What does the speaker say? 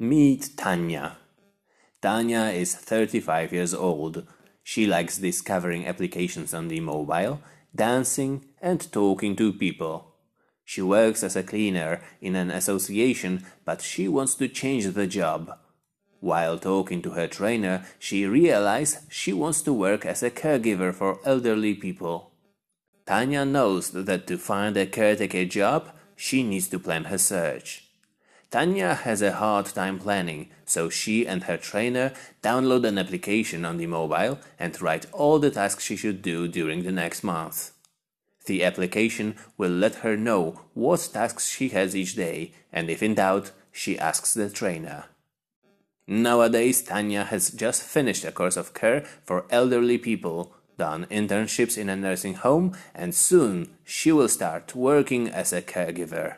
Meet Tanya. Tanya is 35 years old. She likes discovering applications on the mobile, dancing, and talking to people. She works as a cleaner in an association, but she wants to change the job. While talking to her trainer, she realized she wants to work as a caregiver for elderly people. Tanya knows that to find a caretaker job, she needs to plan her search. Tanya has a hard time planning, so she and her trainer download an application on the mobile and write all the tasks she should do during the next month. The application will let her know what tasks she has each day, and if in doubt, she asks the trainer. Nowadays, Tanya has just finished a course of care for elderly people, done internships in a nursing home, and soon she will start working as a caregiver.